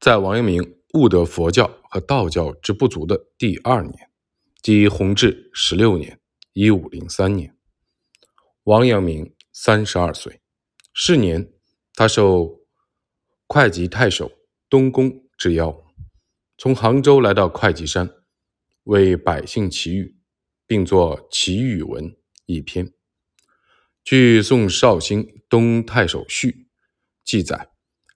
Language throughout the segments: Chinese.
在王阳明悟得佛教和道教之不足的第二年，即弘治十六年（一五零三年），王阳明三十二岁。是年，他受会稽太守东宫之邀，从杭州来到会稽山，为百姓祈雨，并作《祈雨文》一篇。据宋绍兴东太守序记载，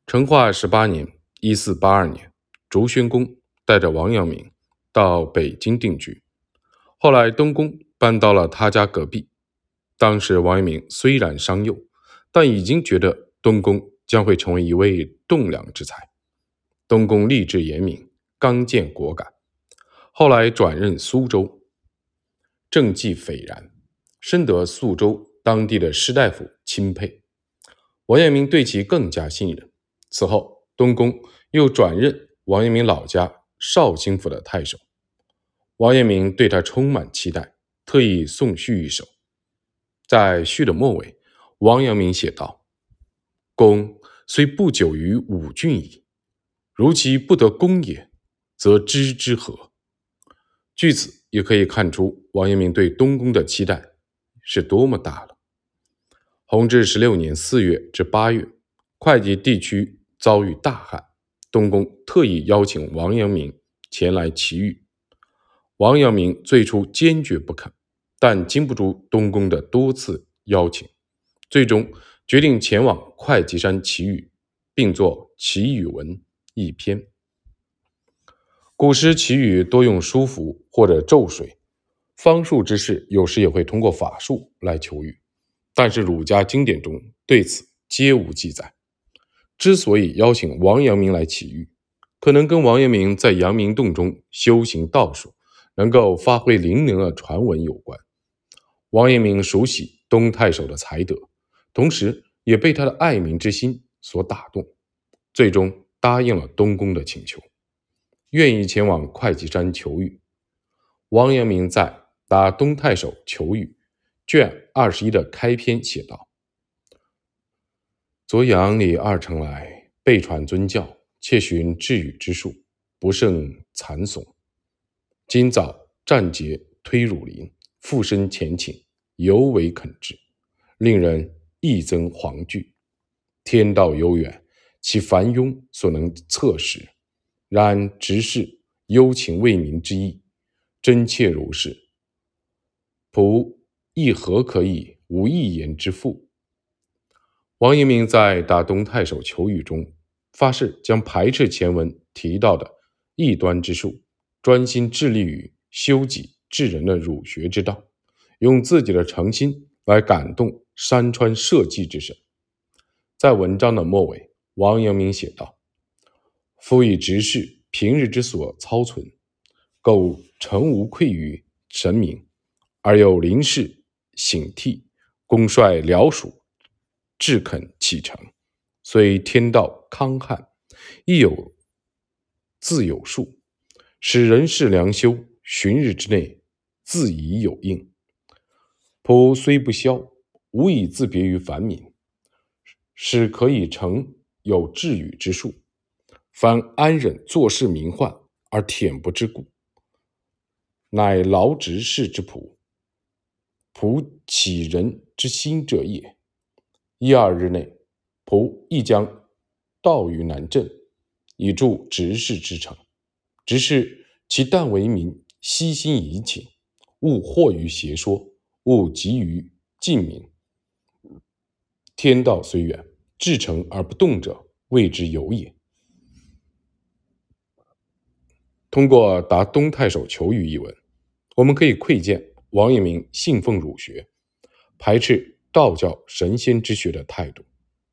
成化十八年。一四八二年，竹宣公带着王阳明到北京定居。后来东宫搬到了他家隔壁。当时王阳明虽然尚幼，但已经觉得东宫将会成为一位栋梁之才。东宫立志严明，刚健果敢。后来转任苏州，政绩斐然，深得苏州当地的士大夫钦佩。王阳明对其更加信任。此后。东宫又转任王阳明老家绍兴府的太守，王阳明对他充满期待，特意送序一首。在序的末尾，王阳明写道：“公虽不久于五郡矣，如其不得公也，则知之何？”据此也可以看出王阳明对东宫的期待是多么大了。弘治十六年四月至八月，会稽地区。遭遇大旱，东宫特意邀请王阳明前来祈雨。王阳明最初坚决不肯，但经不住东宫的多次邀请，最终决定前往会稽山祈雨，并作《祈雨文》一篇。古时祈雨多用书符或者咒水，方术之士有时也会通过法术来求雨，但是儒家经典中对此皆无记载。之所以邀请王阳明来祈雨，可能跟王阳明在阳明洞中修行道术，能够发挥灵能的传闻有关。王阳明熟悉东太守的才德，同时也被他的爱民之心所打动，最终答应了东宫的请求，愿意前往会稽山求雨。王阳明在《答东太守求雨》卷二十一的开篇写道。昨阳里二城来，备传尊教，窃寻治语之术，不胜惭怂。今早战捷推汝林，附身前请，犹为肯至，令人益增惶惧。天道悠远，其凡庸所能测识？然直是忧情为民之意，真切如是。仆亦何可以无一言之负？王阳明在《大东太守求雨》中发誓，将排斥前文提到的异端之术，专心致力于修己治人的儒学之道，用自己的诚心来感动山川社稷之神。在文章的末尾，王阳明写道：“夫以直视平日之所操存，苟诚无愧于神明，而又临事省惕，公率僚属。”志肯启程，虽天道康旱，亦有自有数，使人事良修，旬日之内自已有应。仆虽不肖，无以自别于凡民，使可以成有治语之术。凡安忍坐视民患而恬不知故，乃劳执事之仆，仆启人之心者也。一二日内，仆亦将到于南镇，以助执事之成。只是其但为民悉心以请，勿惑于邪说，勿急于近民。天道虽远，至诚而不动者，谓之有也。通过答东太守求雨一文，我们可以窥见王阳明信奉儒学，排斥。道教神仙之学的态度。